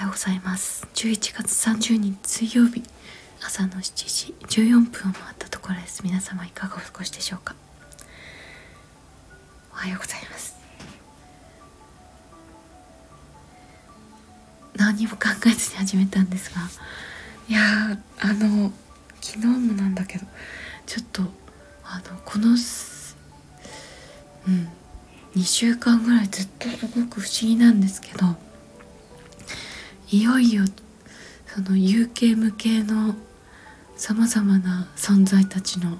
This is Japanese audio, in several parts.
はようございます。11月30日水曜日。朝の7時。14分を回ったところです。皆様いかがお過ごしでしょうか？おはようございます。何も考えずに始めたんですが。いやあの昨日もなんだけどちょっとあのこのうん2週間ぐらいずっとすごく不思議なんですけどいよいよその有形無形のさまざまな存在たちの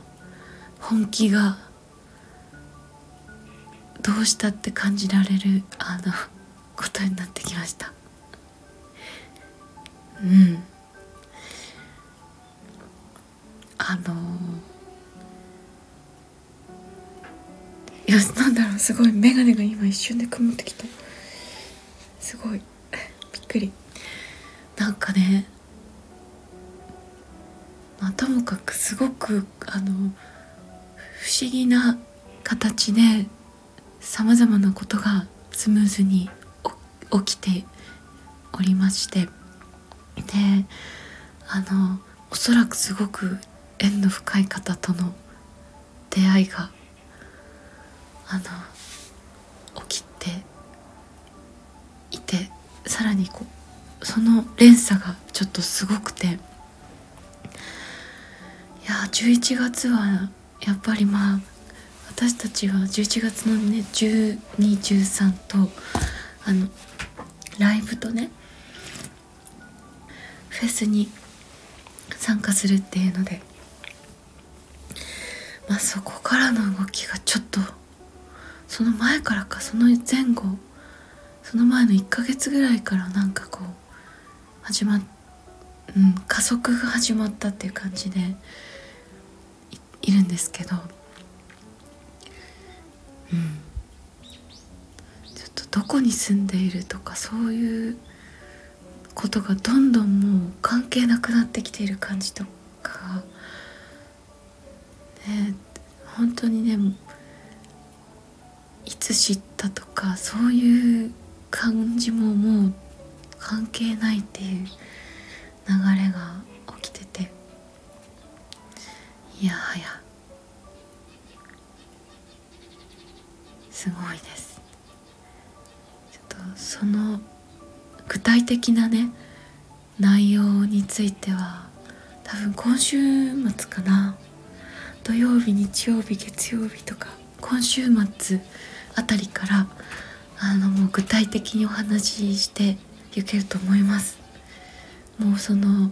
本気がどうしたって感じられるあのことになってきました。うん。あのいやなんだろうすごい眼鏡が今一瞬で曇ってきた。すごいびっくり。なんかねまあともかくすごくあの不思議な形でさまざまなことがスムーズに起きておりまして。であのおそらくすごく縁の深い方との出会いがあの起きていてさらにこうその連鎖がちょっとすごくて。いや11月はやっぱりまあ私たちは11月のね1213とあのライブとねフェスに参加するっていうのでまあそこからの動きがちょっとその前からかその前後その前の1ヶ月ぐらいからなんかこう始まっ、うん、加速が始まったっていう感じでいるんですけど、うん、ちょっとどこに住んでいるとかそういうことがどんどんもう関係なくなってきている感じとか。ね本当にねいつ知ったとかそういう感じももう関係ないっていう流れが起きてて。いやはや。すごいです。ちょっとその具体的なね内容については多分今週末かな。土曜日日曜日月曜日とか今週末あたりからあのもう具体的にお話ししていけると思います。もうその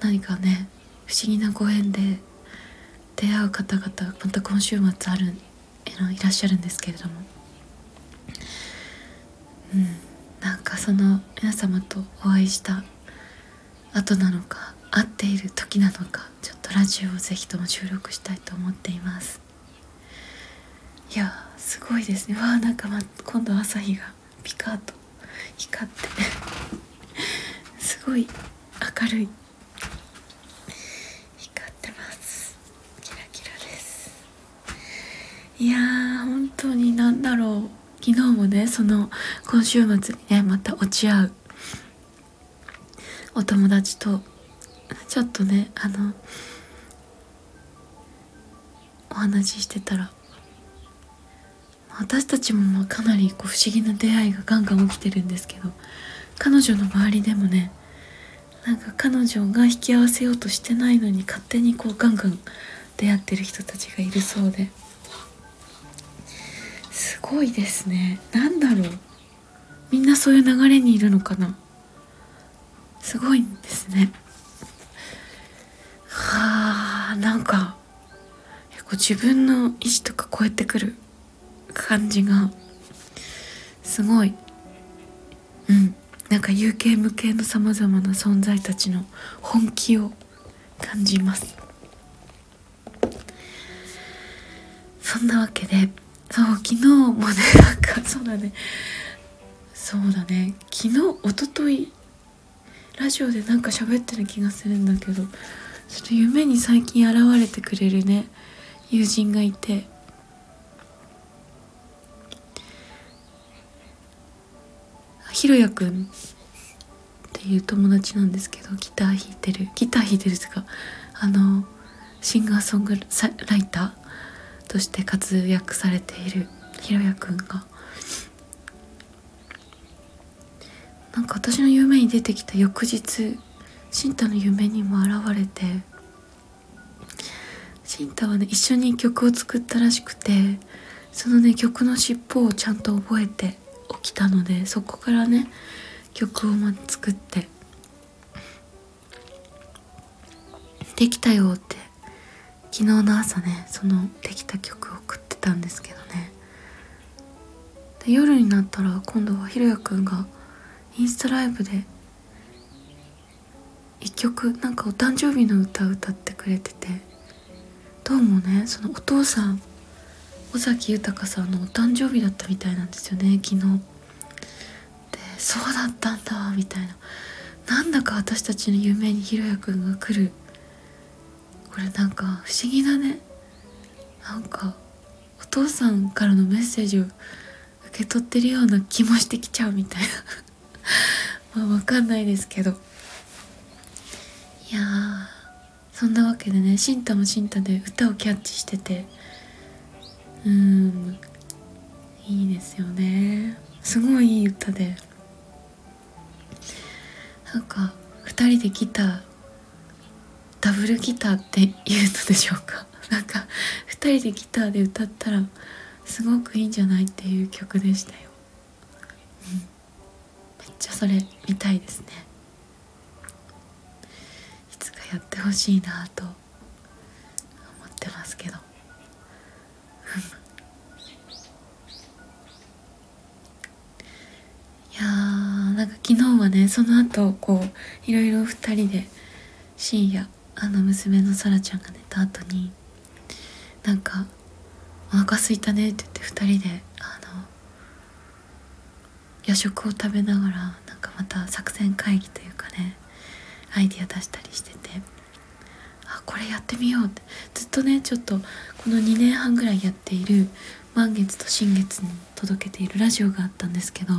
何かね不思議なご縁で出会う方々また今週末あるいらっしゃるんですけれども。うん。なんかその皆様とお会いした後なのか会っている時なのかちょっとラジオをぜひとも収録したいと思っています。いやすごいですね。わあなんか、ま、今度朝日がピカッと。光って。すごい明るい。光ってます。キラキラです。いやー本当に何だろう。昨日もねその今週末にねまた落ち合う。お友達とちょっとねあのお話ししてたら私たちもまあかなりこう不思議な出会いがガンガン起きてるんですけど彼女の周りでもねなんか彼女が引き合わせようとしてないのに勝手にこうガンガン出会ってる人たちがいるそうですごいですね。何だろう。みんなそういう流れにいるのかな。すごいんですね。はあなんか結構自分の意思とか超えてくる。感じがすごい。うん。なんか有形無形のさまざまな存在たちの本気を感じます。そんなわけでそう昨日もねなんかそうだね。そうだね。昨日おとといラジオでなんか喋ってる気がするんだけどちょっと夢に最近現れてくれるね友人がいて。ひろやくんっていう友達なんですけどギター弾いてる。ギター弾いてるとかあのシンガーソングライターとして活躍されているひろやくんが。なんか私の夢に出てきた翌日シンタの夢にも現れてシンタはね一緒に曲を作ったらしくてそのね曲の尻尾をちゃんと覚えて起きたのでそこからね曲をま作ってできたよって昨日の朝ねそのできた曲を送ってたんですけどね。で夜になったら今度はひろやくんがインスタライブで一曲なんかお誕生日の歌を歌ってくれててどうもねそのお父さん尾崎豊さんのお誕生日だったみたいなんですよね昨日。そうだったんだみたいななんだか私たちの夢にひろやくんが来るこれなんか不思議だね。なんかお父さんからのメッセージを受け取ってるような気もしてきちゃうみたいな。まあわかんないですけど。いやそんなわけでねシンタもシンタで歌をキャッチしてて。うんいいですよね。すごいいい歌で。なんか2人でギターダブルギターっていうのでしょうか？なんか2人でギターで歌ったらすごくいいんじゃないっていう曲でしたよ、うん、めっちゃそれ見たいですね。いつかやってほしいなと思ってますけど。いやなんか昨日はねその後こういろいろ2人で深夜あの娘のさらちゃんが寝た後になんか「お腹すいたね」って言って2人であの夜食を食べながらなんかまた作戦会議というかねアイディア出したりしててあこれやってみようって。ずっとねちょっとこの2年半ぐらいやっている満月と新月に届けているラジオがあったんですけど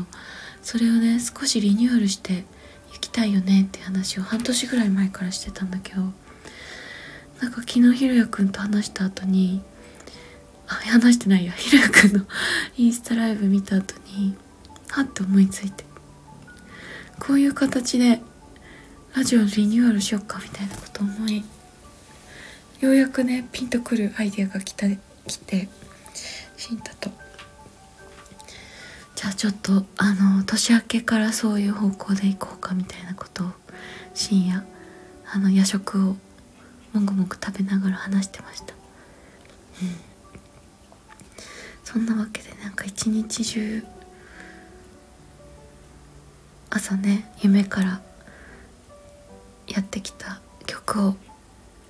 それをね少しリニューアルして行きたいよねって話を半年ぐらい前からしてたんだけどなんか昨日ひろやくんと話した後にあ話してないやひろやくんの インスタライブ見た後にはって思いついてこういう形でラジオリニューアルしよっかみたいなこと思いようやくねピンとくるアイデアが来た来てシンタと。じゃあちょっとあの年明けからそういう方向で行こうかみたいなことを深夜あの夜食をもぐもぐ食べながら話してました。うん。そんなわけでなんか一日中朝ね夢からやってきた曲を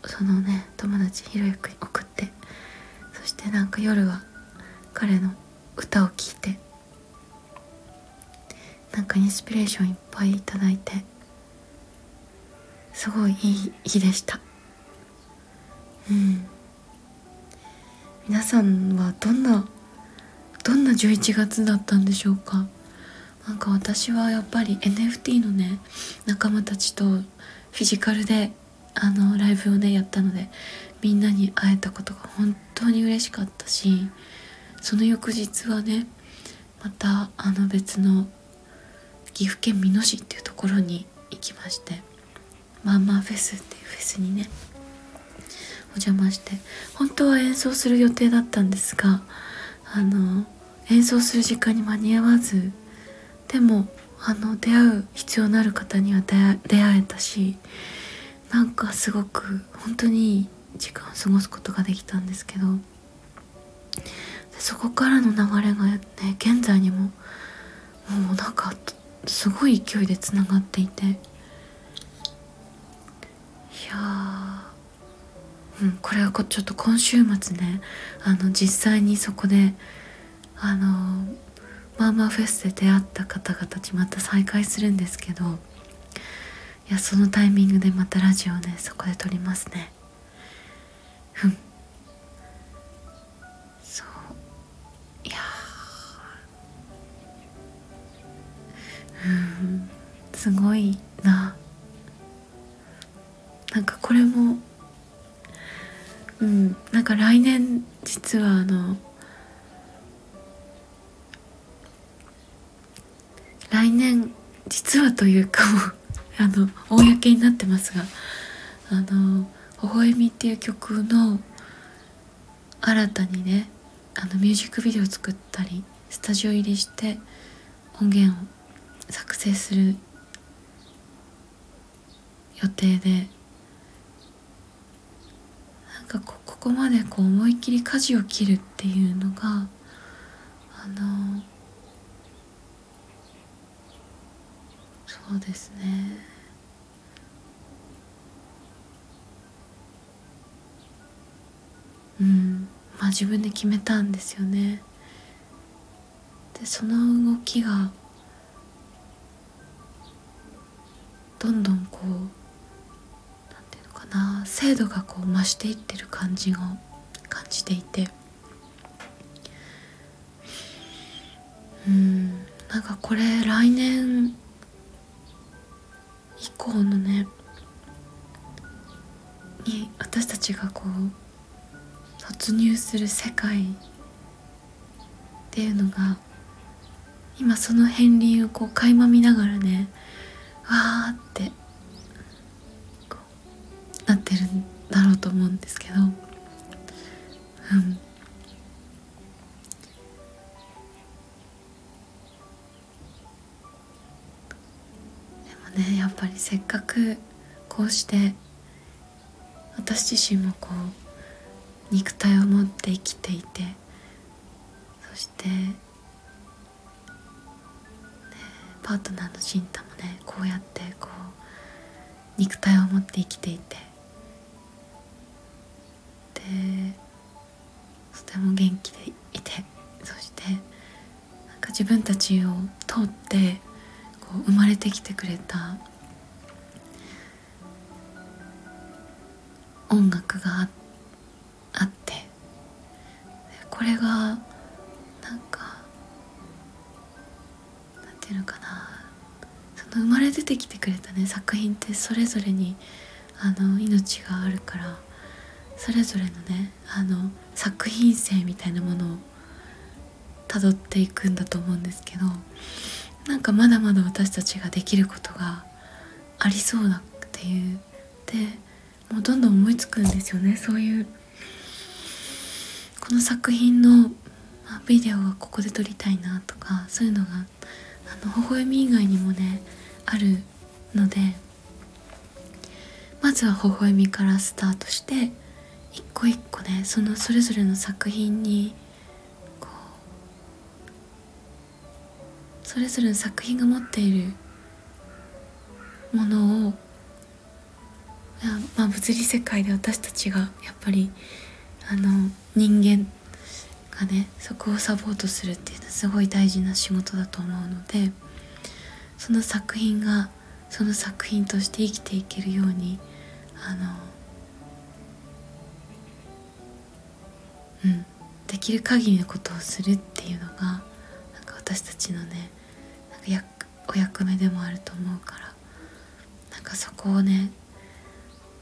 そのね友達ひろゆくに送ってそしてなんか夜は彼の歌を聴いてなんかインスピレーションいっぱいいただいてすごいいい日でした。うん。皆さんはどんなどんな11月だったんでしょうか？なんか私はやっぱり NFT のね仲間たちとフィジカルであのライブをねやったのでみんなに会えたことが本当に嬉しかったしその翌日はねまたあの別の岐阜県美濃市っていうところに行きましてまあまあフェスっていうフェスにねお邪魔して本当は演奏する予定だったんですがあの演奏する時間に間に合わずでもあの出会う必要のある方には出会えたしなんかすごく本当にいい時間を過ごすことができたんですけどそこからの流れがね現在にももうなんかすごい勢いでつながっていて。いやうん、これはちょっと今週末ねあの実際にそこであのマーマーフェスで出会った方々たちまた再会するんですけどいやそのタイミングでまたラジオねそこで撮りますね。うん。すごいな。なんかこれもうん。なんか来年実はあの来年実はというかも あの公になってますが「あの微笑み」っていう曲の新たにねあのミュージックビデオを作ったりスタジオ入りして音源を作成する予定でなんかここまでこう思いっきり舵を切るっていうのがあのそうですね。うん。まあ自分で決めたんですよね。でその動きがどんどんこうなんていうのかな精度がこう増していってる感じを感じていて。うんなんかこれ来年以降のねに私たちがこう突入する世界っていうのが今その片鱗をこう垣間見ながらねわーってなってるんだろうと思うんですけど。うん。でもねやっぱりせっかくこうして私自身もこう肉体を持って生きていてそしてパートナーの慎太もねこうやってこう肉体を持って生きていて。でとても元気でいて。そしてなんか自分たちを通ってこう生まれてきてくれた音楽があって。これが生まれ出てきてくれたね作品ってそれぞれにあの命があるからそれぞれのねあの作品性みたいなものをたどっていくんだと思うんですけどなんかまだまだ私たちができることがありそうだっていうでもうどんどん思いつくんですよねそういうこの作品のビデオはここで撮りたいなとかそういうのがあの微笑み以外にもねあるのでまずは微笑みからスタートして一個一個ねそのそれぞれの作品にこうそれぞれの作品が持っているものをまあ物理世界で私たちがやっぱりあの人間がねそこをサポートするっていうのはすごい大事な仕事だと思うのでその作品がその作品として生きていけるようにあのうんできる限りのことをするっていうのがなんか私たちのねなんか役お役目でもあると思うからなんかそこをね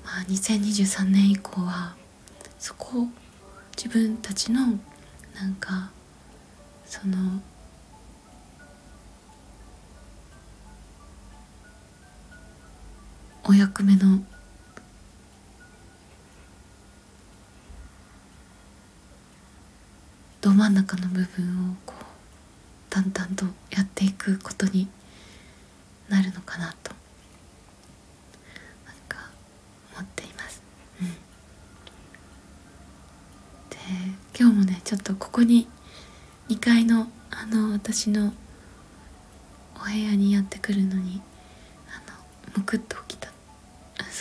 まあ2023年以降はそこを自分たちのなんかそのお役目の。ど真ん中の部分をこう淡々とやっていくことになるのかなと。なんか思っています。うん、で今日もねちょっとここに2階のあの私のお部屋にやってくるのにあのむくっと起きた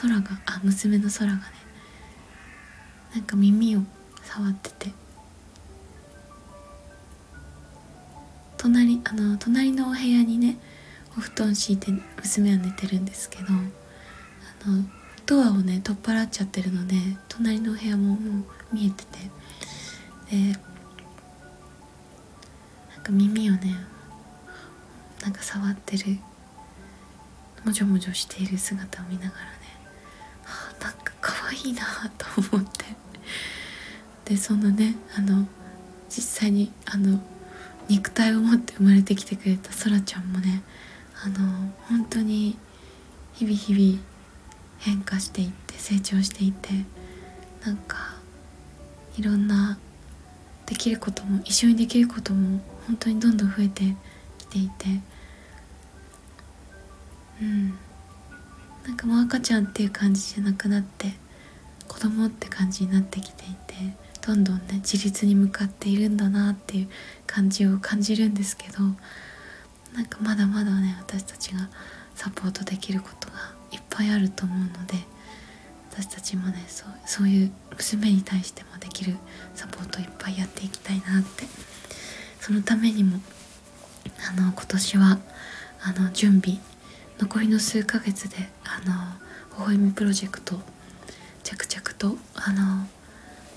空があ娘の空がねなんか耳を触ってて。隣あの隣のお部屋にねお布団敷いて娘は寝てるんですけどあのドアをね取っ払っちゃってるので隣のお部屋ももう見えてて。でなんか耳をねなんか触ってるもじょもじょしている姿を見ながらね、いなと思って。でそのねあの実際にあの肉体を持って生まれてきてくれたそらちゃんもねあの本当に日々日々変化していって成長していてなんかいろんなできることも一緒にできることも本当にどんどん増えてきていてうん。なんかもう赤ちゃんっていう感じじゃなくなって子供って感じになってきていてどんどんね自立に向かっているんだなっていう感じを感じるんですけどなんかまだまだね私たちがサポートできることがいっぱいあると思うので私たちもねそうそういう娘に対してもできるサポートいっぱいやっていきたいなってそのためにもあの今年はあの準備残りの数ヶ月であの微笑みプロジェクト着々とあの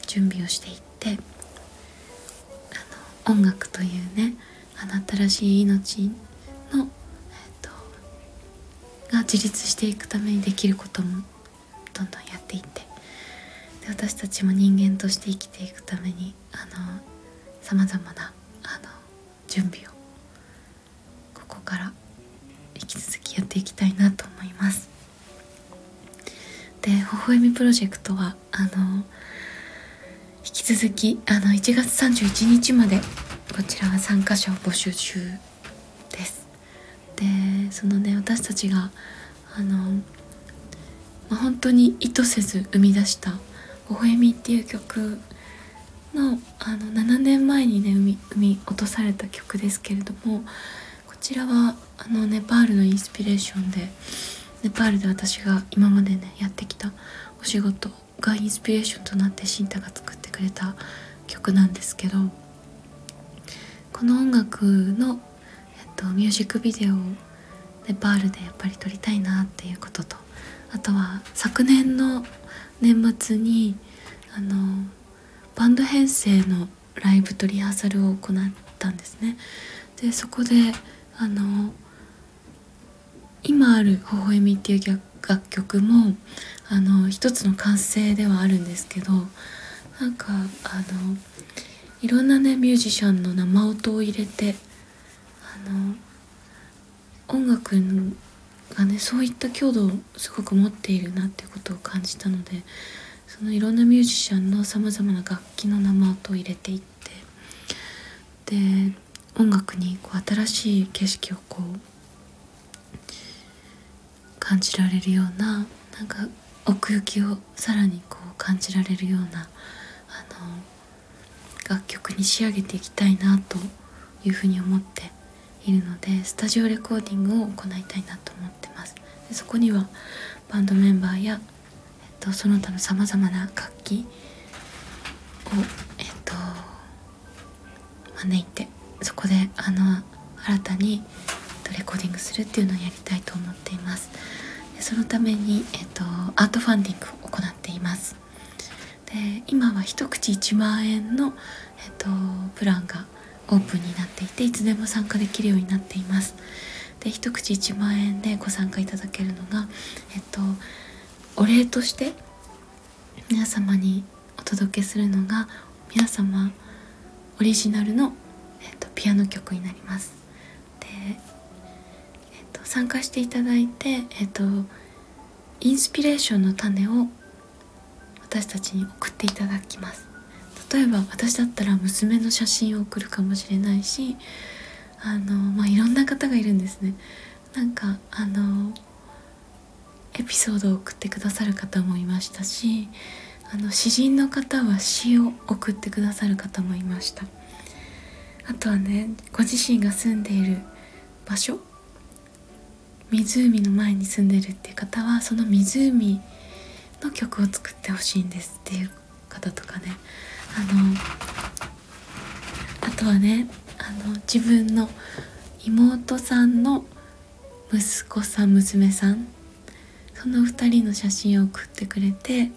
準備をしていってあの音楽というねあの新しい命の、えっと、が自立していくためにできることもどんどんやっていってで私たちも人間として生きていくためにさまざまなあの準備をここから引き続きやっていきたいなと思います。で「微笑みプロジェクトは」あの引き続きあの1月31日までこちらは参加者を募集中です。でそのね私たちがあの、まあ、本当に意図せず生み出した「微笑み」っていう曲のあの7年前にね生み生み落とされた曲ですけれどもこちらはあのネパールのインスピレーションでネパールで私が今までねやってきたお仕事がインスピレーションとなってシンタが作ってくれた曲なんですけどこの音楽の、えっと、ミュージックビデオをネパールでやっぱり撮りたいなっていうこととあとは昨年の年末にあのバンド編成のライブとリハーサルを行ったんですね。でそこであの今ある「微笑み」っていう楽曲もあの一つの完成ではあるんですけどなんかあのいろんなねミュージシャンの生音を入れてあの音楽がねそういった強度をすごく持っているなっていうことを感じたのでそのいろんなミュージシャンのさまざまな楽器の生音を入れていってで音楽にこう新しい景色をこう感じられるようななんか奥行きをさらにこう感じられるようなあの楽曲に仕上げていきたいなというふうに思っているのでスタジオレコーディングを行いたいなと思ってます。でそこにはバンドメンバーや、えっと、その他のさまざまな楽器を、えっと、招いてそこであの新たにレコーディングするっていうのをやりたいと思っています。そのために、えっと、アートファンディングを行っています。で今は一口1万円の、えっと、プランがオープンになっていていつでも参加できるようになっています。で一口1万円でご参加いただけるのがえっとお礼として皆様にお届けするのが皆様オリジナルの、えっと、ピアノ曲になります、参加していただいて、えっと、インスピレーションの種を私たちに送っていただきます。例えば私だったら娘の写真を送るかもしれないしあのまあいろんな方がいるんですね。なんかあのエピソードを送ってくださる方もいましたしあの詩人の方は詩を送ってくださる方もいました。あとはねご自身が住んでいる場所湖の前に住んでるっていう方はその湖の曲を作ってほしいんですっていう方とかね。あのあとはねあの自分の妹さんの息子さん娘さんその2人の写真を送ってくれて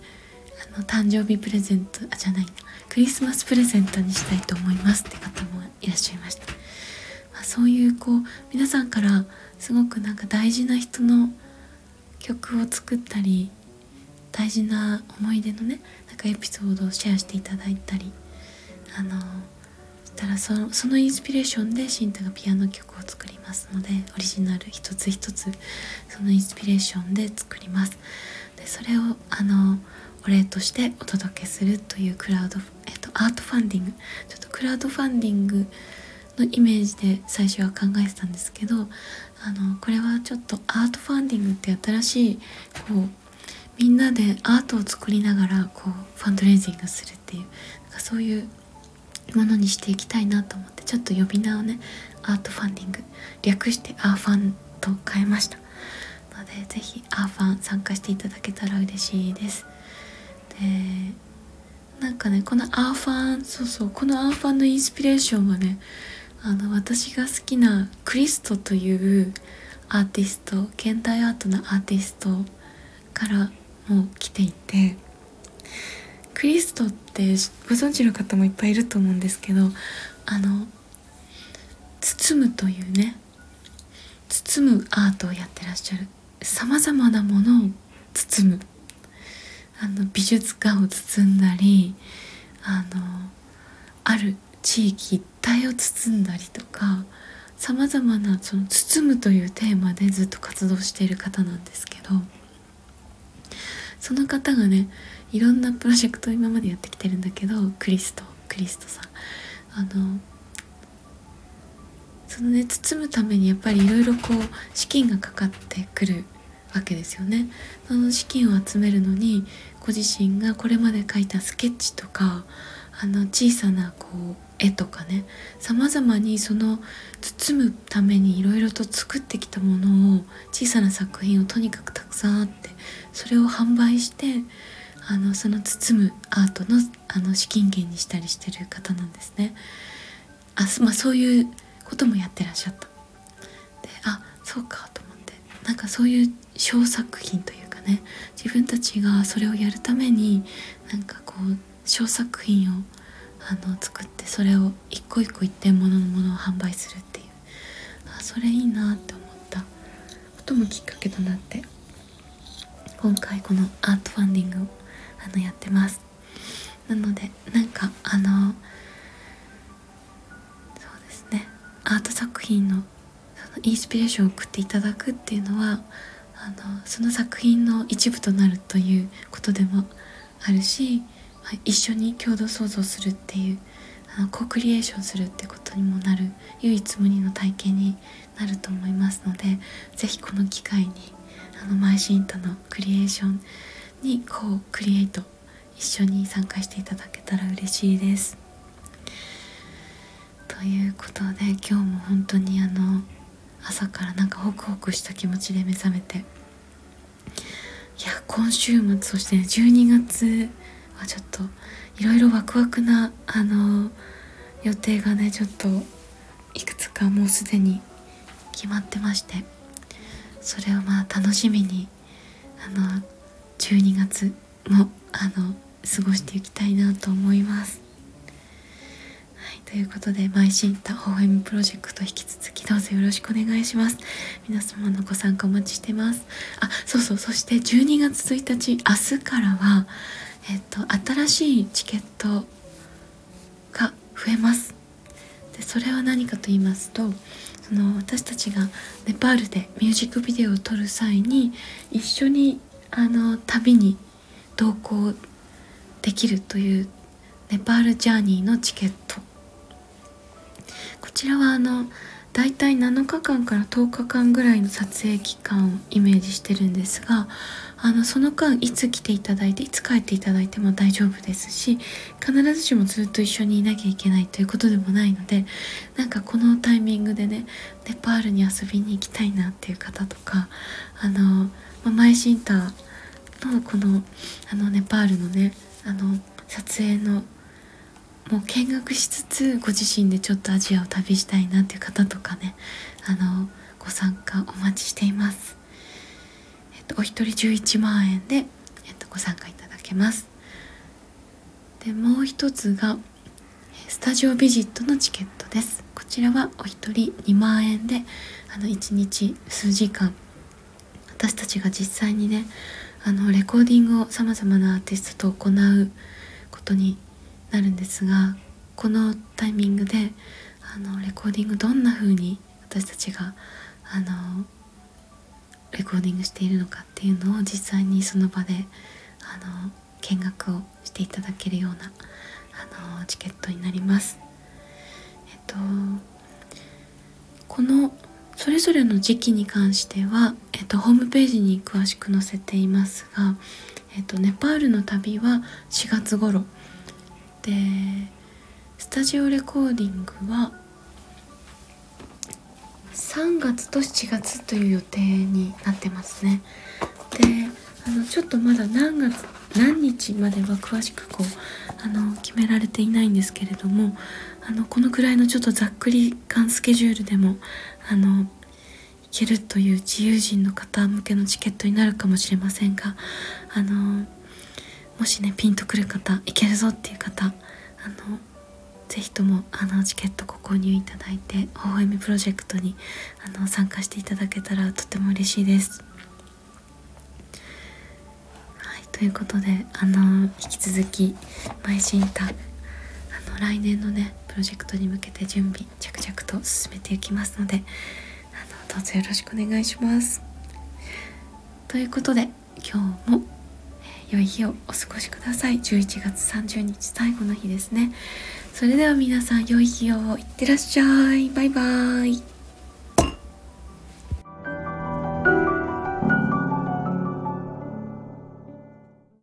あの誕生日プレゼントあじゃないクリスマスプレゼントにしたいと思いますって方もいらっしゃいました、まあ、そういうこう皆さんからすごくなんか大事な人の曲を作ったり大事な思い出のねなんかエピソードをシェアしていただいたりあのしたらそそのインスピレーションでシンタがピアノ曲を作りますのでオリジナル一つ一つそのインスピレーションで作ります。でそれをあのお礼としてお届けするというクラウド、えっと、アートファンディング。ちょっとクラウドファンディングのイメージで最初は考えてたんですけどあのこれはちょっとアートファンディングって新しいこうみんなでアートを作りながらこうファンドレイジングするっていうなんかそういうものにしていきたいなと思ってちょっと呼び名をねアートファンディング略してアーファンと変えました。ので是非アーファン参加していただけたら嬉しいです。でなんかねこのアーファンそうそうこのアーファンのインスピレーションはねあの私が好きなクリストというアーティスト現代アートのアーティストからも来ていてクリストってご存知の方もいっぱいいると思うんですけどあの包むというね包むアートをやってらっしゃるさまざまなものを包む。あの美術館を包んだりあのある地域一帯を包んだりとかさまざまなその包むというテーマでずっと活動している方なんですけどその方がねいろんなプロジェクトを今までやってきてるんだけどクリストクリストさん。あのそのね包むためにやっぱりいろいろこう資金がかかってくるわけですよね。その資金を集めるのにご自身がこれまで描いたスケッチとかあの小さなこう絵とかねさまざまにその包むためにいろいろと作ってきたものを小さな作品をとにかくたくさんあってそれを販売してあのその包むアートのあの資金源にしたりしてる方なんですね。あまあ、そういうこともやってらっしゃった。であそうかと思ってなんかそういう小作品というかね自分たちがそれをやるためになんかこう小作品をあの作ってそれを一個一個一点物のものを販売するっていう。あそれいいなって思った。こともきっかけとなって今回このアートファンディングをあのやってます。なのでなんかあのそうですね。アート作品のそのインスピレーションを送っていただくっていうのはあのその作品の一部となるということでもあるし、一緒に共同創造するっていうあのコクリエーションするってことにもなる唯一無二の体験になると思いますので是非この機会にあのマイシンタのクリエーションにこうクリエイト一緒に参加していただけたら嬉しいです。ということで今日も本当にあの朝からなんかホクホクした気持ちで目覚めていや今週末そして、ね、12月はちょっといろいろワクワクなあの予定がねちょっといくつかもうすでに決まってましてそれをまあ楽しみにあの12月もあの過ごしていきたいなと思います。はい、ということで、マイシンタ OM プロジェクト引き続きどうぞよろしくお願いします。皆様のご参加お待ちしてます。あ、そうそう、そして12月1日、明日からは、えっと、新しいチケットが増えます。で、それは何かと言いますと、その私たちがネパールでミュージックビデオを撮る際に一緒にあの旅に同行できるというネパールジャーニーのチケットこちらはあのだいたい7日間から10日間ぐらいの撮影期間をイメージしてるんですがあのその間いつ来ていただいていつ帰っていただいても大丈夫ですし必ずしもずっと一緒にいなきゃいけないということでもないのでなんかこのタイミングでねネパールに遊びに行きたいなっていう方とかあの、まあ、マイシンターのこのあのネパールのねあの撮影のもう見学しつつご自身でちょっとアジアを旅したいなっていう方とかねあのご参加お待ちしています。お一人11万円で、えっと、ご参加いただけます。でもう一つがスタジオビジットのチケットです。こちらはお一人2万円であの1日数時間私たちが実際にねあのレコーディングをさまざまなアーティストと行うことになるんですがこのタイミングであのレコーディングどんな風に私たちがあのレコーディングしているのかっていうのを実際にその場であの見学をしていただけるようなあのチケットになります。えっとこのそれぞれの時期に関しては、えっと、ホームページに詳しく載せていますが、えっと、ネパールの旅は4月頃でスタジオレコーディングは3月と7月という予定になってますね。であのちょっとまだ何月何日までは詳しくこうあの決められていないんですけれどもあのこのくらいのちょっとざっくり間スケジュールでもあのいけるという自由人の方向けのチケットになるかもしれませんがあのもしねピンとくる方いけるぞっていう方あのぜひともあのチケットご購入いただいて OM プロジェクトにあの参加していただけたらとても嬉しいです。はい、ということであの引き続き「マイシンタ」あの来年のねプロジェクトに向けて準備着々と進めていきますのであのどうぞよろしくお願いします。ということで今日も良い日をお過ごしください11月30日最後の日ですねそれでは皆さん良い日をいってらっしゃい。バイバーイ。